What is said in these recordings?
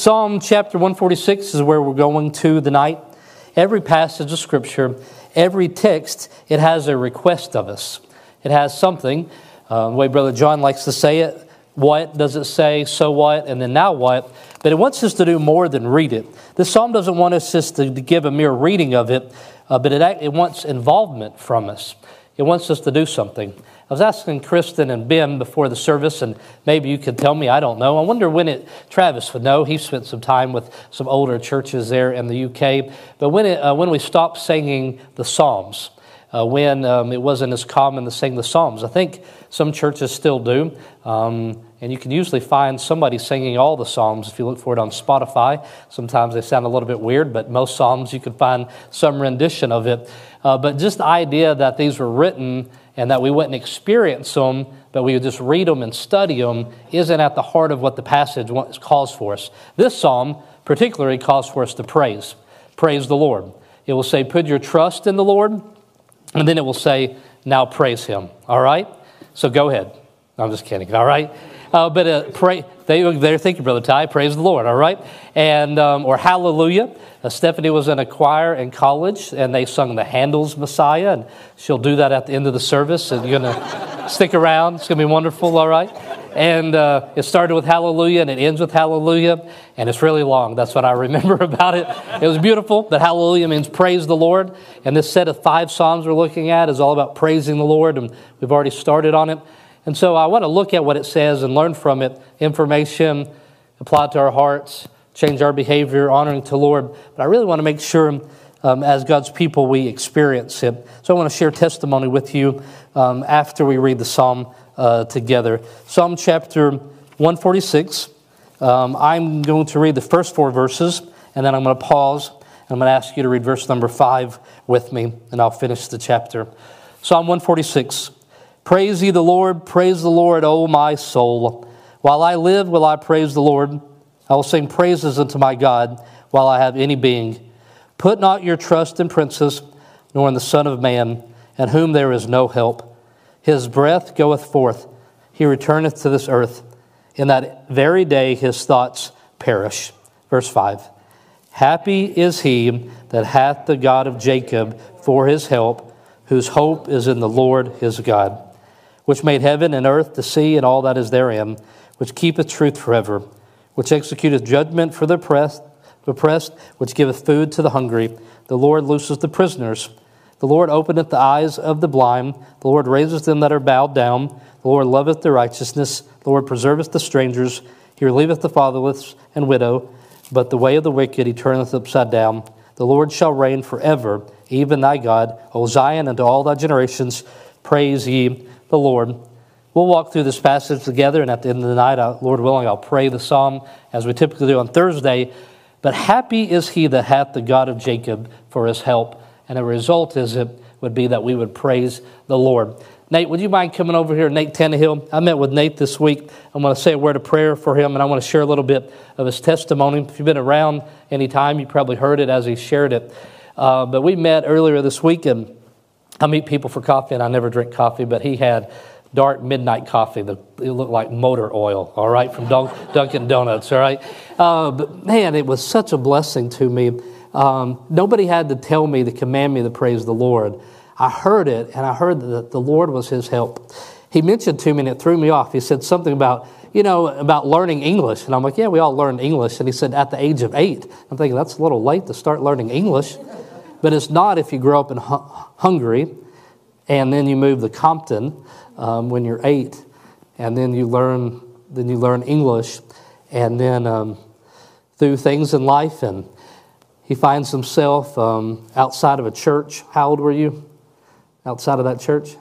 Psalm chapter 146 is where we're going to tonight. Every passage of Scripture, every text, it has a request of us. It has something. Uh, the way Brother John likes to say it, what does it say, so what, and then now what? But it wants us to do more than read it. This psalm doesn't want us just to, to give a mere reading of it, uh, but it, it wants involvement from us. It wants us to do something. I was asking Kristen and Ben before the service, and maybe you could tell me. I don't know. I wonder when it. Travis would know. He spent some time with some older churches there in the UK. But when it, uh, when we stopped singing the Psalms, uh, when um, it wasn't as common to sing the Psalms, I think some churches still do. Um, and you can usually find somebody singing all the Psalms if you look for it on Spotify. Sometimes they sound a little bit weird, but most Psalms you can find some rendition of it. Uh, but just the idea that these were written and that we wouldn't experience them, but we would just read them and study them, isn't at the heart of what the passage calls for us. This psalm particularly calls for us to praise. Praise the Lord. It will say, Put your trust in the Lord, and then it will say, Now praise Him. All right? So go ahead. I'm just kidding. All right? Uh, but uh, pray, they, they're thinking, Brother Ty, praise the Lord, all right? And, um, or hallelujah. Uh, Stephanie was in a choir in college, and they sung the Handel's Messiah, and she'll do that at the end of the service, and you're going to stick around. It's going to be wonderful, all right? And uh, it started with hallelujah, and it ends with hallelujah, and it's really long. That's what I remember about it. It was beautiful, but hallelujah means praise the Lord. And this set of five Psalms we're looking at is all about praising the Lord, and we've already started on it. And so I want to look at what it says and learn from it information, apply it to our hearts, change our behavior, honoring to Lord. But I really want to make sure, um, as God's people, we experience it. So I want to share testimony with you um, after we read the psalm uh, together. Psalm chapter 146. Um, I'm going to read the first four verses, and then I'm going to pause. And I'm going to ask you to read verse number five with me, and I'll finish the chapter. Psalm 146. Praise ye the Lord, praise the Lord, O my soul. While I live, will I praise the Lord. I will sing praises unto my God while I have any being. Put not your trust in princes, nor in the Son of Man, in whom there is no help. His breath goeth forth, he returneth to this earth. In that very day his thoughts perish. Verse 5 Happy is he that hath the God of Jacob for his help, whose hope is in the Lord his God which made heaven and earth, the sea, and all that is therein, which keepeth truth forever, which executeth judgment for the oppressed, oppressed, which giveth food to the hungry. The Lord looseth the prisoners. The Lord openeth the eyes of the blind. The Lord raiseth them that are bowed down. The Lord loveth the righteousness. The Lord preserveth the strangers. He relieveth the fatherless and widow. But the way of the wicked he turneth upside down. The Lord shall reign forever, even thy God. O Zion, unto all thy generations, praise ye the Lord. We'll walk through this passage together, and at the end of the night, uh, Lord willing, I'll pray the psalm as we typically do on Thursday. But happy is he that hath the God of Jacob for his help. And the result is it would be that we would praise the Lord. Nate, would you mind coming over here? Nate Tannehill. I met with Nate this week. I'm going to say a word of prayer for him, and I want to share a little bit of his testimony. If you've been around any time, you probably heard it as he shared it. Uh, but we met earlier this week, and I meet people for coffee, and I never drink coffee, but he had dark midnight coffee that it looked like motor oil, all right, from Dunkin' Donuts, all right? Uh, but man, it was such a blessing to me. Um, nobody had to tell me to command me to praise the Lord. I heard it, and I heard that the Lord was his help. He mentioned to me, and it threw me off. He said something about, you know, about learning English. And I'm like, yeah, we all learned English. And he said, at the age of eight. I'm thinking, that's a little late to start learning English. But it's not if you grow up in Hungary and then you move to Compton um, when you're eight, and then you learn then you learn English, and then um, through things in life, and he finds himself um, outside of a church. How old were you? Outside of that church?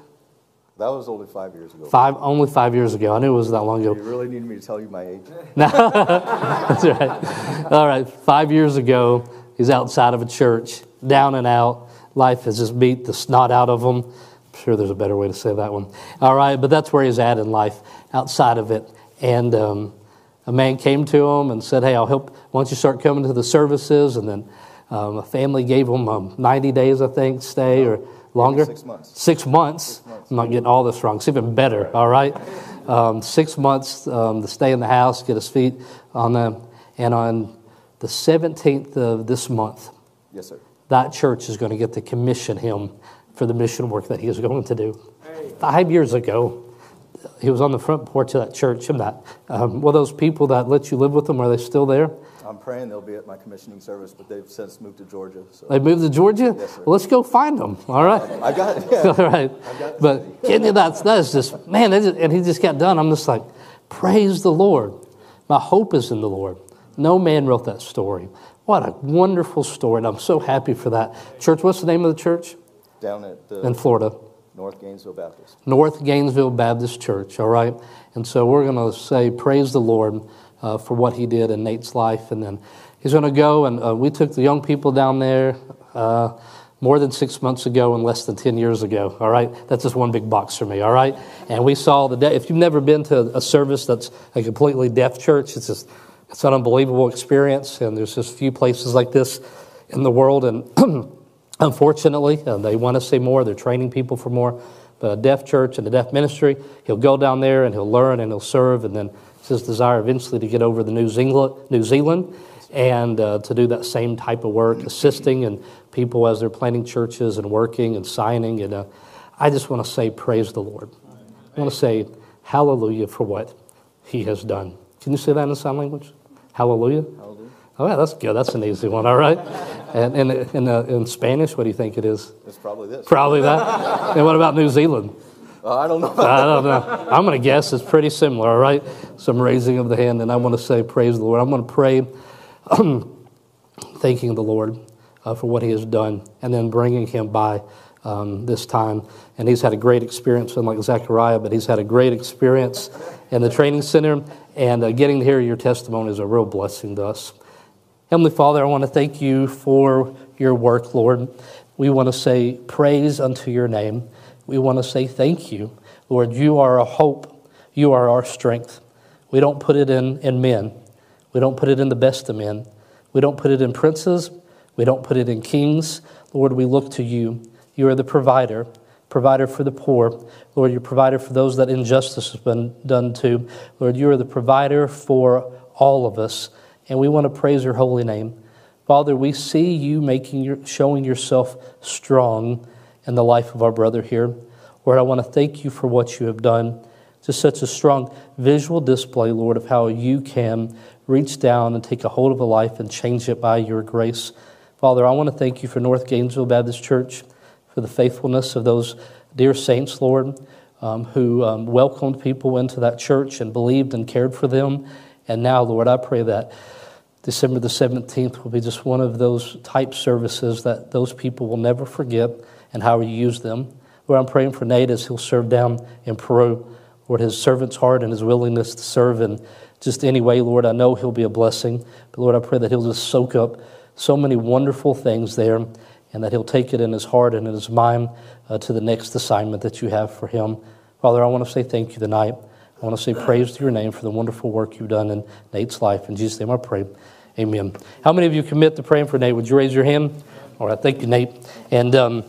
That was only five years ago. Five, only five years ago. I knew it was that long ago. You really need me to tell you my age? That's right. All right. Five years ago, he's outside of a church, down and out. Life has just beat the snot out of him. I'm sure there's a better way to say that one. All right, but that's where he's at in life, outside of it. And um, a man came to him and said, Hey, I'll help. Why don't you start coming to the services? And then um, a family gave him um, 90 days, I think, stay or longer. Six months. Six months. Six months. I'm not getting all this wrong. It's even better, all right? Um, six months um, to stay in the house, get his feet on them. And on the 17th of this month, Yes, sir. That church is going to get to commission him for the mission work that he is going to do. Five years ago, he was on the front porch of that church. I'm not. Um, well, those people that let you live with them, are they still there? I'm praying they'll be at my commissioning service, but they've since moved to Georgia. So They moved to Georgia? Yes, sir. Well, let's go find them. All right. I got it. Yeah. All right. But you, that's, that's just, man, that just, and he just got done. I'm just like, praise the Lord. My hope is in the Lord. No man wrote that story. What a wonderful story. And I'm so happy for that. Church, what's the name of the church Down at in Florida? North Gainesville Baptist. North Gainesville Baptist Church, all right? And so we're going to say, praise the Lord uh, for what he did in Nate's life. And then he's going to go, and uh, we took the young people down there uh, more than six months ago and less than 10 years ago, all right? That's just one big box for me, all right? And we saw the, de- if you've never been to a service that's a completely deaf church, it's just, it's an unbelievable experience. And there's just a few places like this in the world. And Unfortunately, uh, they want to say more. They're training people for more. But a deaf church and a deaf ministry, he'll go down there and he'll learn and he'll serve. And then it's his desire eventually to get over to New Zealand, New Zealand and uh, to do that same type of work, assisting and people as they're planting churches and working and signing. And uh, I just want to say, praise the Lord. I want to say hallelujah for what he has done. Can you say that in sign language? Hallelujah. Hallelujah. Oh, yeah, that's good. That's an easy one. All right. And in, in, uh, in Spanish, what do you think it is? It's probably this. Probably that. and what about New Zealand? Uh, I don't know. I don't know. I'm going to guess it's pretty similar, all right? Some raising of the hand, and I want to say, Praise the Lord. I'm going to pray, thanking the Lord uh, for what He has done, and then bringing Him by um, this time. And He's had a great experience, unlike Zechariah, but He's had a great experience in the training center, and uh, getting to hear your testimony is a real blessing to us. Heavenly Father, I want to thank you for your work, Lord. We want to say praise unto your name. We want to say thank you. Lord, you are a hope. You are our strength. We don't put it in, in men. We don't put it in the best of men. We don't put it in princes. We don't put it in kings. Lord, we look to you. You are the provider, provider for the poor. Lord, you're provider for those that injustice has been done to. Lord, you are the provider for all of us and we want to praise your holy name. Father, we see you making your, showing yourself strong in the life of our brother here. Lord, I want to thank you for what you have done. Just such a strong visual display, Lord, of how you can reach down and take a hold of a life and change it by your grace. Father, I want to thank you for North Gainesville Baptist Church, for the faithfulness of those dear saints, Lord, um, who um, welcomed people into that church and believed and cared for them. And now, Lord, I pray that December the 17th will be just one of those type services that those people will never forget and how you use them. Lord, I'm praying for Nate as he'll serve down in Peru. Lord, his servant's heart and his willingness to serve in just any way, Lord, I know he'll be a blessing. But Lord, I pray that he'll just soak up so many wonderful things there and that he'll take it in his heart and in his mind uh, to the next assignment that you have for him. Father, I want to say thank you tonight. I want to say praise to your name for the wonderful work you've done in Nate's life. In Jesus' name I pray. Amen. How many of you commit to praying for Nate? Would you raise your hand? All right, thank you, Nate. And um,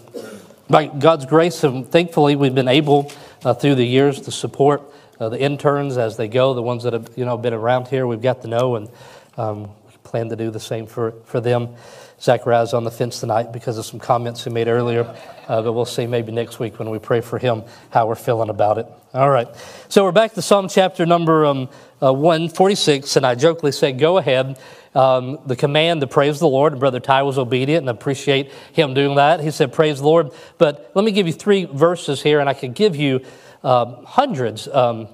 by God's grace, and thankfully, we've been able uh, through the years to support uh, the interns as they go, the ones that have you know been around here. We've got to know, and um, plan to do the same for, for them. Zachariah's on the fence tonight because of some comments he made earlier, uh, but we'll see maybe next week when we pray for him how we're feeling about it. All right. So we're back to Psalm chapter number um, uh, 146, and I jokingly said, Go ahead. Um, the command to praise the Lord, and Brother Ty was obedient, and I appreciate him doing that. He said, Praise the Lord. But let me give you three verses here, and I could give you um, hundreds. Um,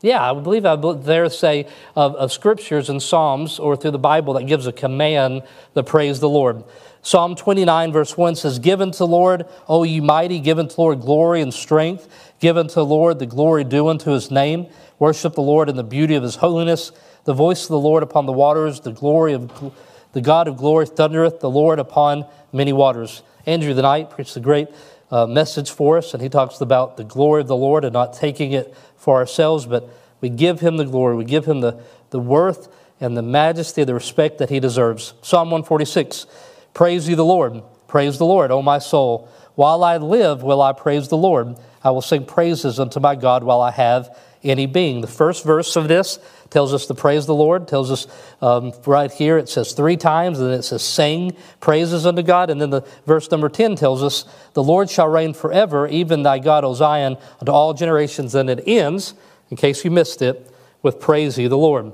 yeah, I believe I there say of, of scriptures and Psalms or through the Bible that gives a command to praise the Lord. Psalm 29, verse 1 says, Given to the Lord, O ye mighty, given to Lord glory and strength, given to the Lord the glory due unto his name. Worship the Lord in the beauty of his holiness. The voice of the Lord upon the waters, the glory of the God of glory thundereth, the Lord upon many waters. Andrew the night preached the great uh, message for us, and he talks about the glory of the Lord and not taking it for ourselves, but we give him the glory. We give him the, the worth and the majesty, the respect that he deserves. Psalm 146 Praise ye the Lord. Praise the Lord, O my soul. While I live, will I praise the Lord. I will sing praises unto my God while I have any being. The first verse of this tells us to praise the Lord, tells us um, right here, it says three times, and then it says sing praises unto God. And then the verse number 10 tells us, The Lord shall reign forever, even thy God, O Zion, unto all generations. And it ends, in case you missed it, with praise ye the Lord.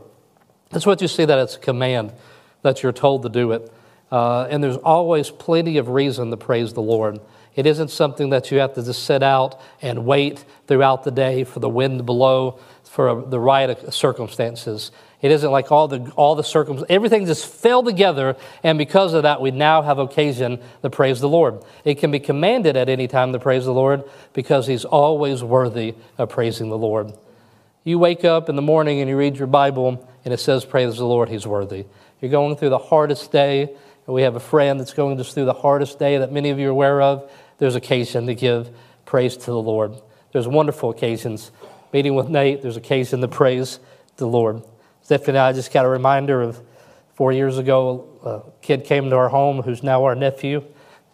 That's what you see that it's a command that you're told to do it. Uh, and there's always plenty of reason to praise the Lord. It isn't something that you have to just sit out and wait throughout the day for the wind to blow, for the right circumstances. It isn't like all the all the circumstances, everything just fell together, and because of that, we now have occasion to praise the Lord. It can be commanded at any time to praise the Lord because He's always worthy of praising the Lord. You wake up in the morning and you read your Bible, and it says, Praise the Lord, He's worthy. You're going through the hardest day, we have a friend that's going just through the hardest day that many of you are aware of there's occasion to give praise to the Lord. There's wonderful occasions. Meeting with Nate, there's occasion to praise the Lord. Stephanie and I just got a reminder of four years ago, a kid came to our home who's now our nephew,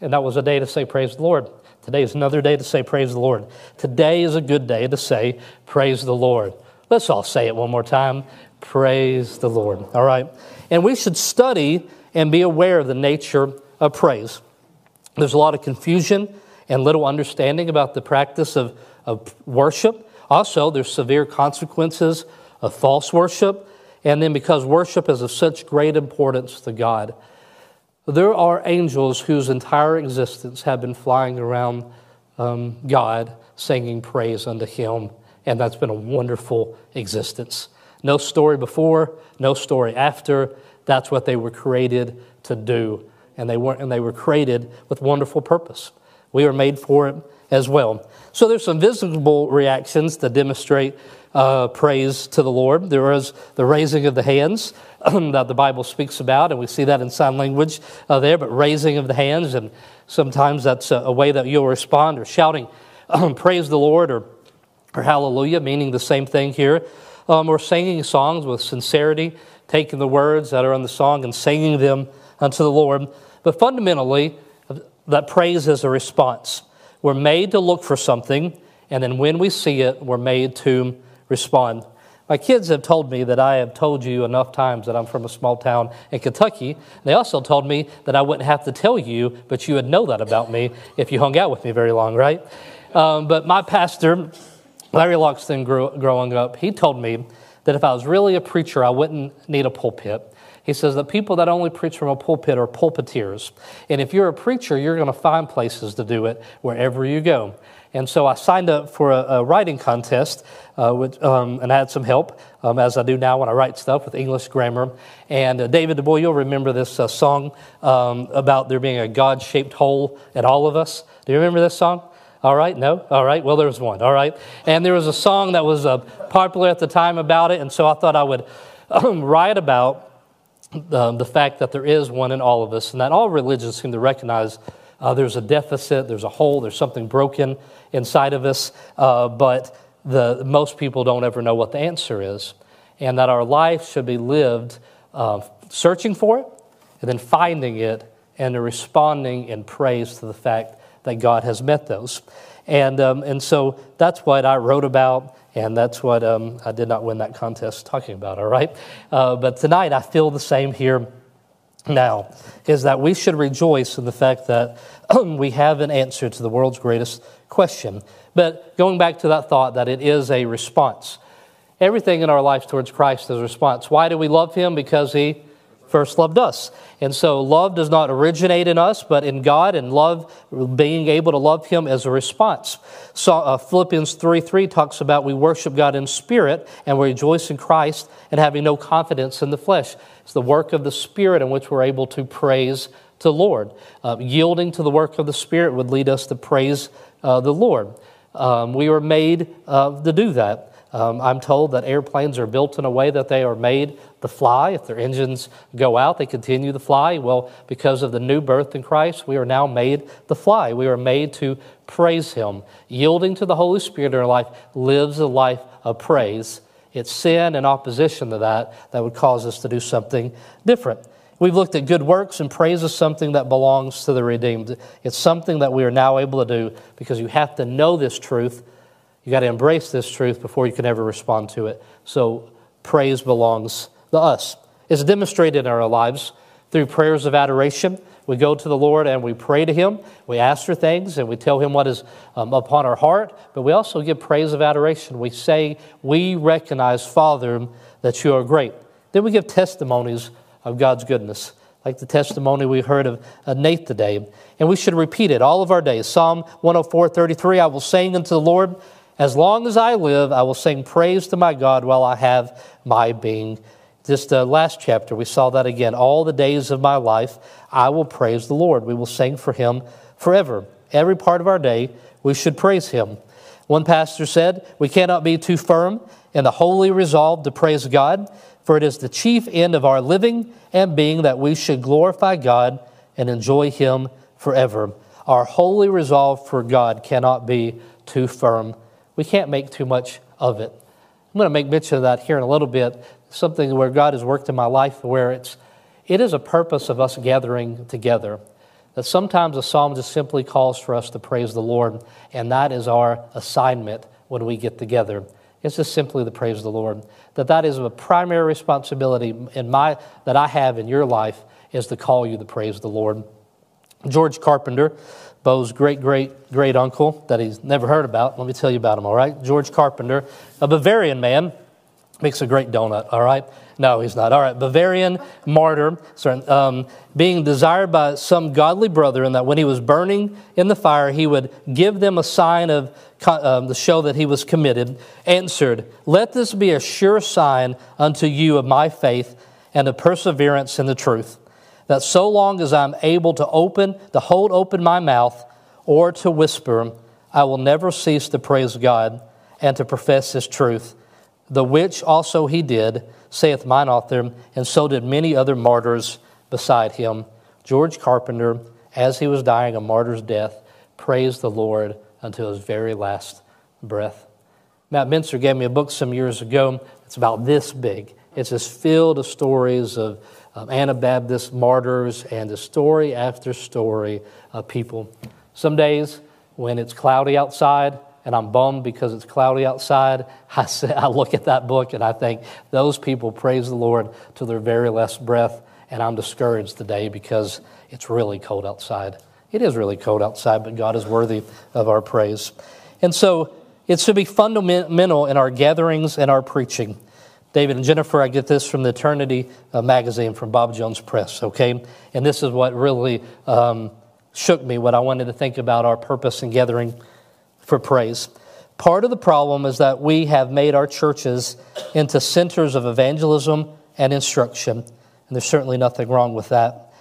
and that was a day to say, Praise the Lord. Today is another day to say, Praise the Lord. Today is a good day to say, Praise the Lord. Let's all say it one more time. Praise the Lord. All right? And we should study and be aware of the nature of praise. There's a lot of confusion and little understanding about the practice of, of worship. Also, there's severe consequences of false worship. And then, because worship is of such great importance to God, there are angels whose entire existence have been flying around um, God singing praise unto Him. And that's been a wonderful existence. No story before, no story after. That's what they were created to do and they, were, and they were created with wonderful purpose. We were made for it as well. So there's some visible reactions to demonstrate uh, praise to the Lord. There is the raising of the hands that the Bible speaks about, and we see that in sign language uh, there, but raising of the hands, and sometimes that's a, a way that you'll respond or shouting, praise the Lord or, or hallelujah, meaning the same thing here, um, or singing songs with sincerity, taking the words that are in the song and singing them unto the Lord. But fundamentally, that praise is a response. We're made to look for something, and then when we see it, we're made to respond. My kids have told me that I have told you enough times that I'm from a small town in Kentucky. They also told me that I wouldn't have to tell you, but you would know that about me if you hung out with me very long, right? Um, but my pastor, Larry Loxton, grew, growing up, he told me that if I was really a preacher, I wouldn't need a pulpit. He says that people that only preach from a pulpit are pulpiteers. And if you're a preacher, you're going to find places to do it wherever you go. And so I signed up for a, a writing contest, uh, with, um, and I had some help, um, as I do now when I write stuff with English grammar. And uh, David Du Bois, you'll remember this uh, song um, about there being a God shaped hole in all of us. Do you remember this song? All right, no? All right, well, there was one. All right. And there was a song that was uh, popular at the time about it, and so I thought I would write about um, the fact that there is one in all of us, and that all religions seem to recognize uh, there's a deficit, there's a hole, there's something broken inside of us, uh, but the, most people don't ever know what the answer is. And that our life should be lived uh, searching for it, and then finding it, and responding in praise to the fact that God has met those. And, um, and so that's what I wrote about. And that's what um, I did not win that contest talking about, all right? Uh, but tonight I feel the same here now, is that we should rejoice in the fact that we have an answer to the world's greatest question. But going back to that thought that it is a response. Everything in our life towards Christ is a response. Why do we love Him? Because He first loved us. And so love does not originate in us, but in God, and love, being able to love Him as a response. So uh, Philippians 3 3 talks about we worship God in spirit and we rejoice in Christ and having no confidence in the flesh. It's the work of the Spirit in which we're able to praise the Lord. Uh, yielding to the work of the Spirit would lead us to praise uh, the Lord. Um, we were made uh, to do that. Um, I'm told that airplanes are built in a way that they are made to fly. If their engines go out, they continue to fly. Well, because of the new birth in Christ, we are now made to fly. We are made to praise Him. Yielding to the Holy Spirit in our life lives a life of praise. It's sin and opposition to that that would cause us to do something different. We've looked at good works, and praise is something that belongs to the redeemed. It's something that we are now able to do because you have to know this truth. You got to embrace this truth before you can ever respond to it. So, praise belongs to us. It's demonstrated in our lives through prayers of adoration. We go to the Lord and we pray to Him. We ask for things and we tell Him what is um, upon our heart, but we also give praise of adoration. We say, We recognize, Father, that you are great. Then we give testimonies of God's goodness, like the testimony we heard of, of Nate today. And we should repeat it all of our days. Psalm 104 33 I will sing unto the Lord. As long as I live, I will sing praise to my God while I have my being. Just uh, last chapter, we saw that again. All the days of my life, I will praise the Lord. We will sing for him forever. Every part of our day, we should praise him. One pastor said, We cannot be too firm in the holy resolve to praise God, for it is the chief end of our living and being that we should glorify God and enjoy him forever. Our holy resolve for God cannot be too firm. We can't make too much of it. I'm going to make mention of that here in a little bit something where God has worked in my life where it's it is a purpose of us gathering together. That sometimes a psalm just simply calls for us to praise the Lord, and that is our assignment when we get together. It's just simply to praise of the Lord. That that is a primary responsibility in my that I have in your life is to call you to praise the Lord. George Carpenter, Bo's great great great uncle that he's never heard about. Let me tell you about him, all right? George Carpenter, a Bavarian man Makes a great donut, all right? No, he's not. All right, Bavarian martyr, sorry, um, being desired by some godly brother, and that when he was burning in the fire, he would give them a sign of um, the show that he was committed, answered, Let this be a sure sign unto you of my faith and of perseverance in the truth, that so long as I'm able to open, to hold open my mouth, or to whisper, I will never cease to praise God and to profess his truth the which also he did, saith mine author, and so did many other martyrs beside him. George Carpenter, as he was dying a martyr's death, praised the Lord until his very last breath. Matt Mincer gave me a book some years ago. It's about this big. It's just filled of stories of Anabaptist martyrs and the story after story of people. Some days when it's cloudy outside, and I'm bummed because it's cloudy outside, I, say, I look at that book and I think those people praise the Lord to their very last breath. And I'm discouraged today because it's really cold outside. It is really cold outside, but God is worthy of our praise. And so it should be fundamental in our gatherings and our preaching. David and Jennifer, I get this from the Eternity uh, magazine from Bob Jones Press, okay? And this is what really um, shook me, what I wanted to think about our purpose in gathering for praise. Part of the problem is that we have made our churches into centers of evangelism and instruction, and there's certainly nothing wrong with that.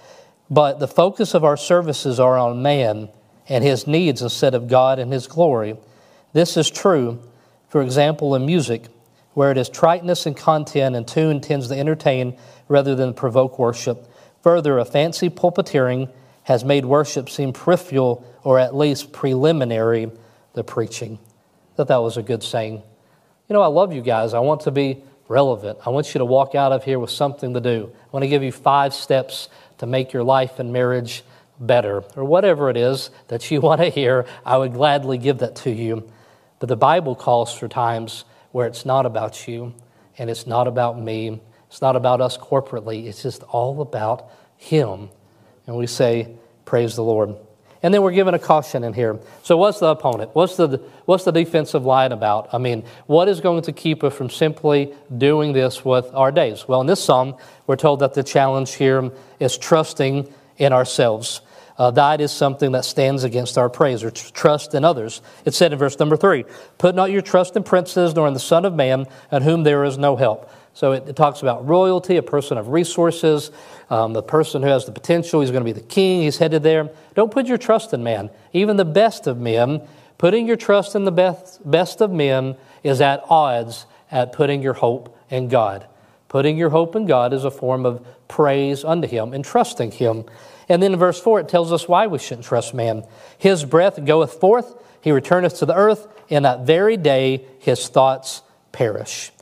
But the focus of our services are on man and his needs instead of God and his glory. This is true, for example, in music, where it is triteness in content and tune tends to entertain rather than provoke worship. Further, a fancy pulpiteering has made worship seem peripheral or at least preliminary the preaching. That that was a good saying. You know, I love you guys. I want to be relevant. I want you to walk out of here with something to do. I want to give you five steps to make your life and marriage better, or whatever it is that you want to hear. I would gladly give that to you. But the Bible calls for times where it's not about you and it's not about me. It's not about us corporately. It's just all about Him. And we say, Praise the Lord. And then we're given a caution in here. So, what's the opponent? What's the, what's the defensive line about? I mean, what is going to keep us from simply doing this with our days? Well, in this psalm, we're told that the challenge here is trusting in ourselves. Uh, that is something that stands against our praise or trust in others. It said in verse number three Put not your trust in princes nor in the Son of Man, in whom there is no help. So it, it talks about royalty, a person of resources, um, the person who has the potential. He's going to be the king, he's headed there. Don't put your trust in man, even the best of men. Putting your trust in the best, best of men is at odds at putting your hope in God. Putting your hope in God is a form of praise unto Him and trusting Him. And then in verse 4, it tells us why we shouldn't trust man. His breath goeth forth, he returneth to the earth, in that very day his thoughts perish.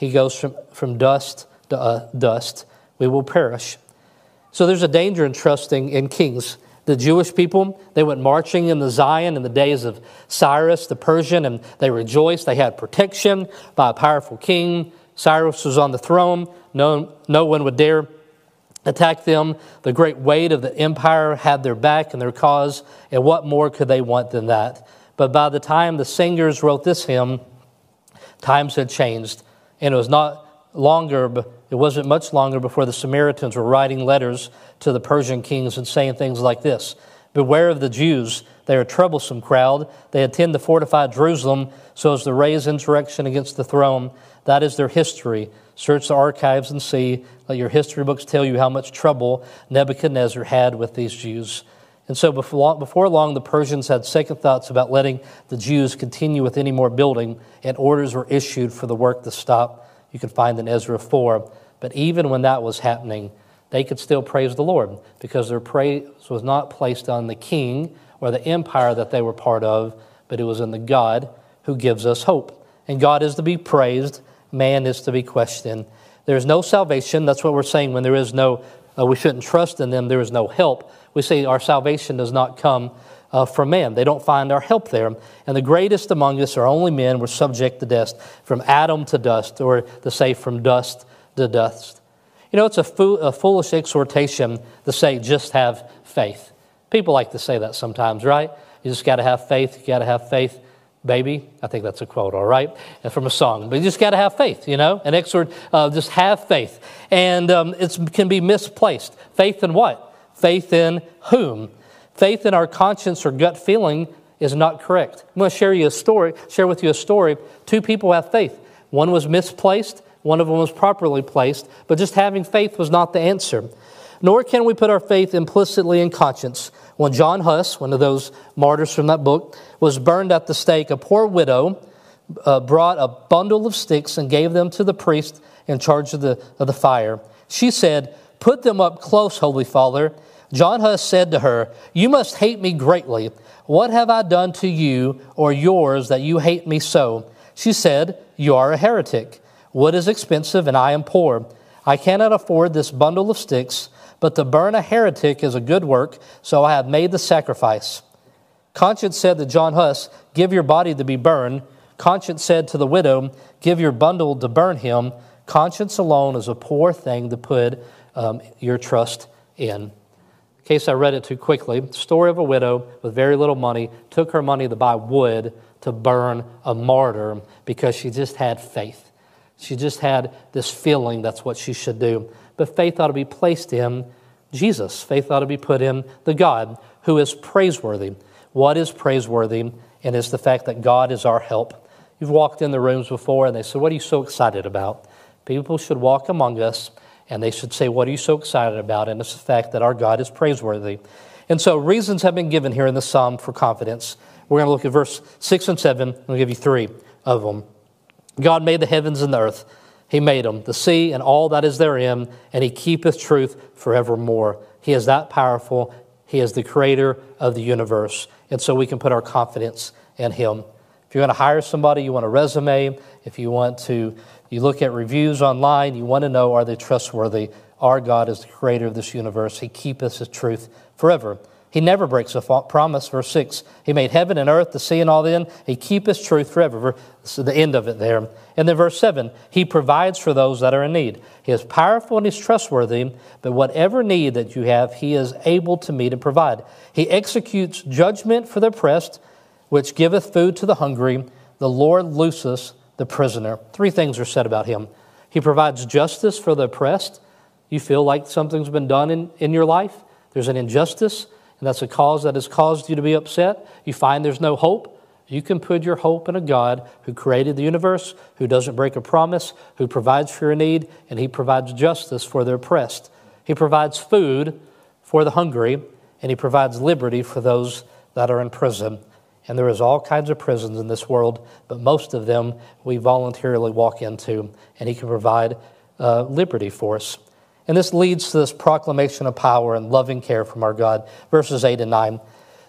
He goes from, from dust to uh, dust. We will perish. So there's a danger in trusting in kings. The Jewish people, they went marching in the Zion in the days of Cyrus the Persian, and they rejoiced. They had protection by a powerful king. Cyrus was on the throne. No, no one would dare attack them. The great weight of the empire had their back and their cause, and what more could they want than that? But by the time the singers wrote this hymn, times had changed, and it was not longer, it wasn't much longer before the Samaritans were writing letters to the Persian kings and saying things like this Beware of the Jews. They are a troublesome crowd. They intend to fortify Jerusalem so as to raise insurrection against the throne. That is their history. Search the archives and see. Let your history books tell you how much trouble Nebuchadnezzar had with these Jews. And so before long, the Persians had second thoughts about letting the Jews continue with any more building, and orders were issued for the work to stop. You can find in Ezra 4. But even when that was happening, they could still praise the Lord because their praise was not placed on the king or the empire that they were part of, but it was in the God who gives us hope. And God is to be praised man is to be questioned. There's no salvation. That's what we're saying when there is no, uh, we shouldn't trust in them, there is no help. We say our salvation does not come uh, from man. They don't find our help there. And the greatest among us are only men were subject to dust, from Adam to dust, or to say from dust to dust. You know, it's a, a foolish exhortation to say just have faith. People like to say that sometimes, right? You just got to have faith. You got to have faith baby. I think that's a quote, all right, from a song. But you just got to have faith, you know, an exhort, uh, just have faith. And um, it can be misplaced. Faith in what? Faith in whom? Faith in our conscience or gut feeling is not correct. I'm going to share you a story, share with you a story. Two people have faith. One was misplaced, one of them was properly placed, but just having faith was not the answer. Nor can we put our faith implicitly in conscience. When John Huss, one of those martyrs from that book, was burned at the stake, a poor widow uh, brought a bundle of sticks and gave them to the priest in charge of the, of the fire. She said, Put them up close, Holy Father. John Huss said to her, You must hate me greatly. What have I done to you or yours that you hate me so? She said, You are a heretic. Wood is expensive and I am poor. I cannot afford this bundle of sticks but to burn a heretic is a good work, so I have made the sacrifice. Conscience said to John Huss, Give your body to be burned. Conscience said to the widow, Give your bundle to burn him. Conscience alone is a poor thing to put um, your trust in. In case I read it too quickly, story of a widow with very little money took her money to buy wood to burn a martyr because she just had faith. She just had this feeling that's what she should do but faith ought to be placed in Jesus. Faith ought to be put in the God who is praiseworthy. What is praiseworthy? And it's the fact that God is our help. You've walked in the rooms before and they said, What are you so excited about? People should walk among us and they should say, What are you so excited about? And it's the fact that our God is praiseworthy. And so reasons have been given here in the psalm for confidence. We're going to look at verse 6 and 7. I'll give you three of them. God made the heavens and the earth. He made them, the sea and all that is therein, and He keepeth truth forevermore. He is that powerful. He is the creator of the universe. And so we can put our confidence in Him. If you want to hire somebody, you want a resume, if you want to, you look at reviews online, you want to know are they trustworthy? Our God is the creator of this universe. He keepeth His truth forever. He never breaks a promise. Verse 6 He made heaven and earth, the sea, and all in. He keepeth truth forever. So the end of it there. And then verse 7 He provides for those that are in need. He is powerful and He's trustworthy, but whatever need that you have, He is able to meet and provide. He executes judgment for the oppressed, which giveth food to the hungry. The Lord looseth the prisoner. Three things are said about Him. He provides justice for the oppressed. You feel like something's been done in, in your life, there's an injustice and that's a cause that has caused you to be upset, you find there's no hope, you can put your hope in a God who created the universe, who doesn't break a promise, who provides for your need, and He provides justice for the oppressed. He provides food for the hungry, and He provides liberty for those that are in prison. And there is all kinds of prisons in this world, but most of them we voluntarily walk into, and He can provide uh, liberty for us. And this leads to this proclamation of power and loving care from our God. Verses 8 and 9.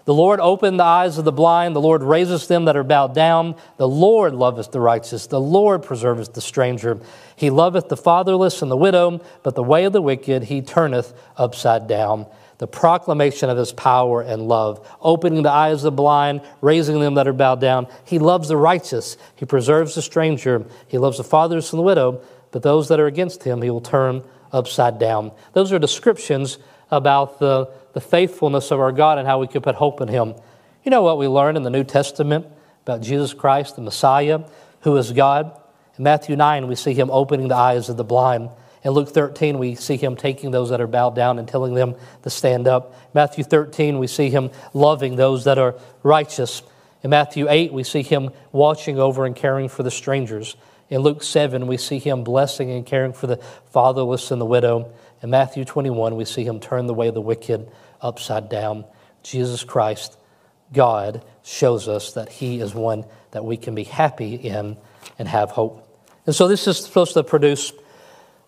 The Lord opened the eyes of the blind. The Lord raises them that are bowed down. The Lord loveth the righteous. The Lord preserveth the stranger. He loveth the fatherless and the widow, but the way of the wicked he turneth upside down. The proclamation of his power and love, opening the eyes of the blind, raising them that are bowed down. He loves the righteous. He preserves the stranger. He loves the fatherless and the widow, but those that are against him he will turn upside down. Those are descriptions about the the faithfulness of our God and how we can put hope in Him. You know what we learn in the New Testament about Jesus Christ, the Messiah, who is God? In Matthew 9, we see Him opening the eyes of the blind. In Luke 13, we see Him taking those that are bowed down and telling them to stand up. Matthew 13, we see Him loving those that are righteous. In Matthew 8, we see Him watching over and caring for the strangers. In Luke 7, we see Him blessing and caring for the fatherless and the widow. In Matthew 21, we see him turn the way of the wicked upside down. Jesus Christ, God, shows us that he is one that we can be happy in and have hope. And so this is supposed to produce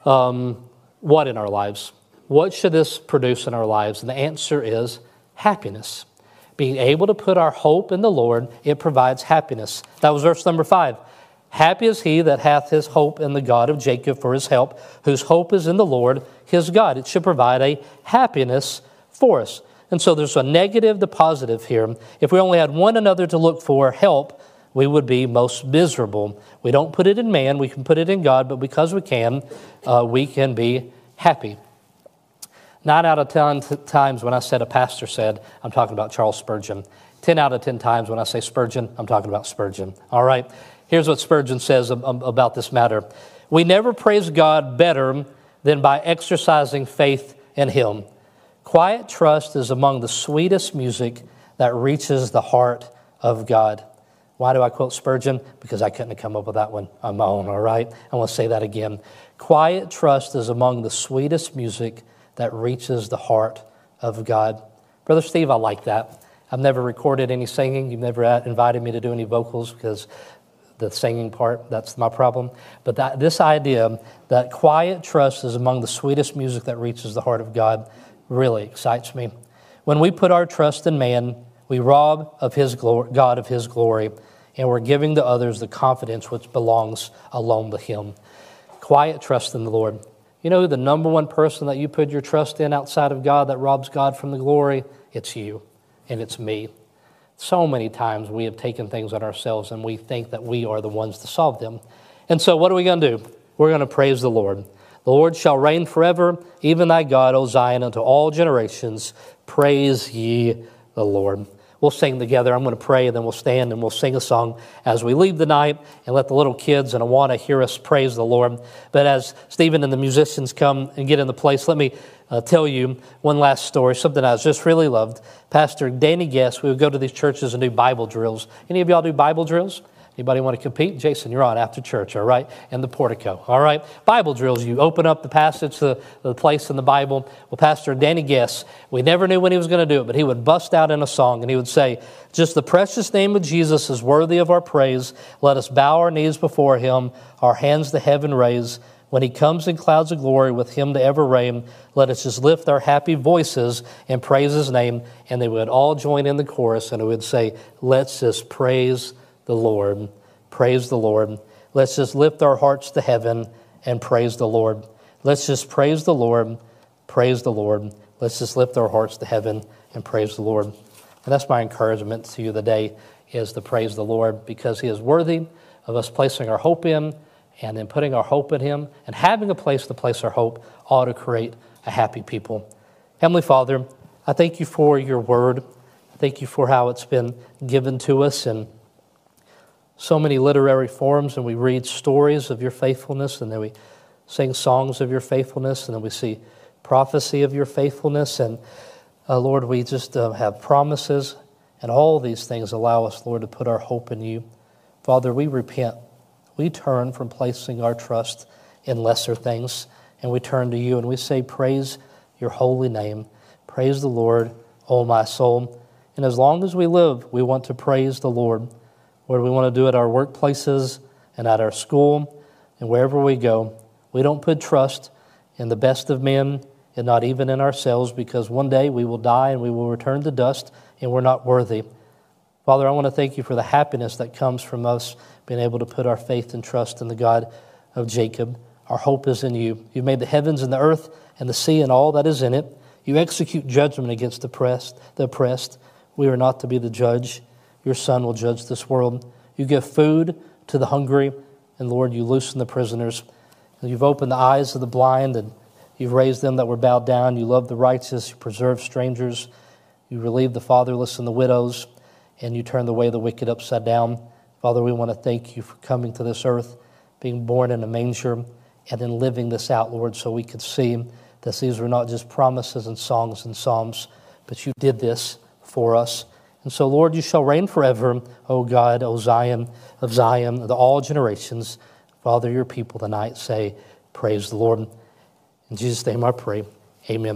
um, what in our lives? What should this produce in our lives? And the answer is happiness. Being able to put our hope in the Lord, it provides happiness. That was verse number five. Happy is he that hath his hope in the God of Jacob for his help, whose hope is in the Lord his God. It should provide a happiness for us. And so there's a negative to positive here. If we only had one another to look for help, we would be most miserable. We don't put it in man, we can put it in God, but because we can, uh, we can be happy. Nine out of ten times when I said a pastor said, I'm talking about Charles Spurgeon. Ten out of ten times when I say Spurgeon, I'm talking about Spurgeon. All right? Here's what Spurgeon says about this matter We never praise God better than by exercising faith in Him. Quiet trust is among the sweetest music that reaches the heart of God. Why do I quote Spurgeon? Because I couldn't have come up with that one on my own, all right? I want to say that again. Quiet trust is among the sweetest music that reaches the heart of God. Brother Steve, I like that. I've never recorded any singing. You've never invited me to do any vocals because the singing part. That's my problem. But that, this idea that quiet trust is among the sweetest music that reaches the heart of God really excites me. When we put our trust in man, we rob of his glory, God of his glory, and we're giving to others the confidence which belongs alone to him. Quiet trust in the Lord. You know the number one person that you put your trust in outside of God that robs God from the glory? It's you, and it's me. So many times we have taken things on ourselves and we think that we are the ones to solve them. And so, what are we going to do? We're going to praise the Lord. The Lord shall reign forever, even thy God, O Zion, unto all generations. Praise ye the Lord. We'll sing together. I'm going to pray, and then we'll stand and we'll sing a song as we leave the night and let the little kids and Awana hear us praise the Lord. But as Stephen and the musicians come and get in the place, let me uh, tell you one last story, something I just really loved. Pastor Danny Guest, we would go to these churches and do Bible drills. Any of y'all do Bible drills? Anybody want to compete? Jason, you're on after church, all right? And the portico, all right? Bible drills. You open up the passage, the, the place in the Bible. Well, Pastor Danny Guess, we never knew when he was going to do it, but he would bust out in a song and he would say, Just the precious name of Jesus is worthy of our praise. Let us bow our knees before him, our hands to heaven raise. When he comes in clouds of glory with him to ever reign, let us just lift our happy voices and praise his name. And they would all join in the chorus and it would say, Let's just praise the Lord. Praise the Lord. Let's just lift our hearts to heaven and praise the Lord. Let's just praise the Lord. Praise the Lord. Let's just lift our hearts to heaven and praise the Lord. And that's my encouragement to you today is to praise the Lord because he is worthy of us placing our hope in and then putting our hope in Him and having a place to place our hope ought to create a happy people. Heavenly Father, I thank you for your word. I thank you for how it's been given to us in so many literary forms, and we read stories of your faithfulness, and then we sing songs of your faithfulness, and then we see prophecy of your faithfulness. And uh, Lord, we just uh, have promises, and all these things allow us, Lord, to put our hope in you. Father, we repent we turn from placing our trust in lesser things and we turn to you and we say, Praise your holy name. Praise the Lord, O my soul. And as long as we live, we want to praise the Lord. Lord, we want to do at our workplaces and at our school and wherever we go. We don't put trust in the best of men and not even in ourselves, because one day we will die and we will return to dust, and we're not worthy. Father, I want to thank you for the happiness that comes from us being able to put our faith and trust in the God of Jacob. Our hope is in you. You made the heavens and the earth and the sea and all that is in it. You execute judgment against the oppressed. The oppressed. We are not to be the judge. Your Son will judge this world. You give food to the hungry, and Lord, you loosen the prisoners. You've opened the eyes of the blind, and you've raised them that were bowed down. You love the righteous. You preserve strangers. You relieve the fatherless and the widows, and you turn the way of the wicked upside down. Father, we want to thank you for coming to this earth, being born in a manger, and then living this out, Lord, so we could see that these were not just promises and songs and psalms, but you did this for us. And so, Lord, you shall reign forever, O God, O Zion of Zion, of all generations. Father, your people tonight say, Praise the Lord. In Jesus' name I pray. Amen.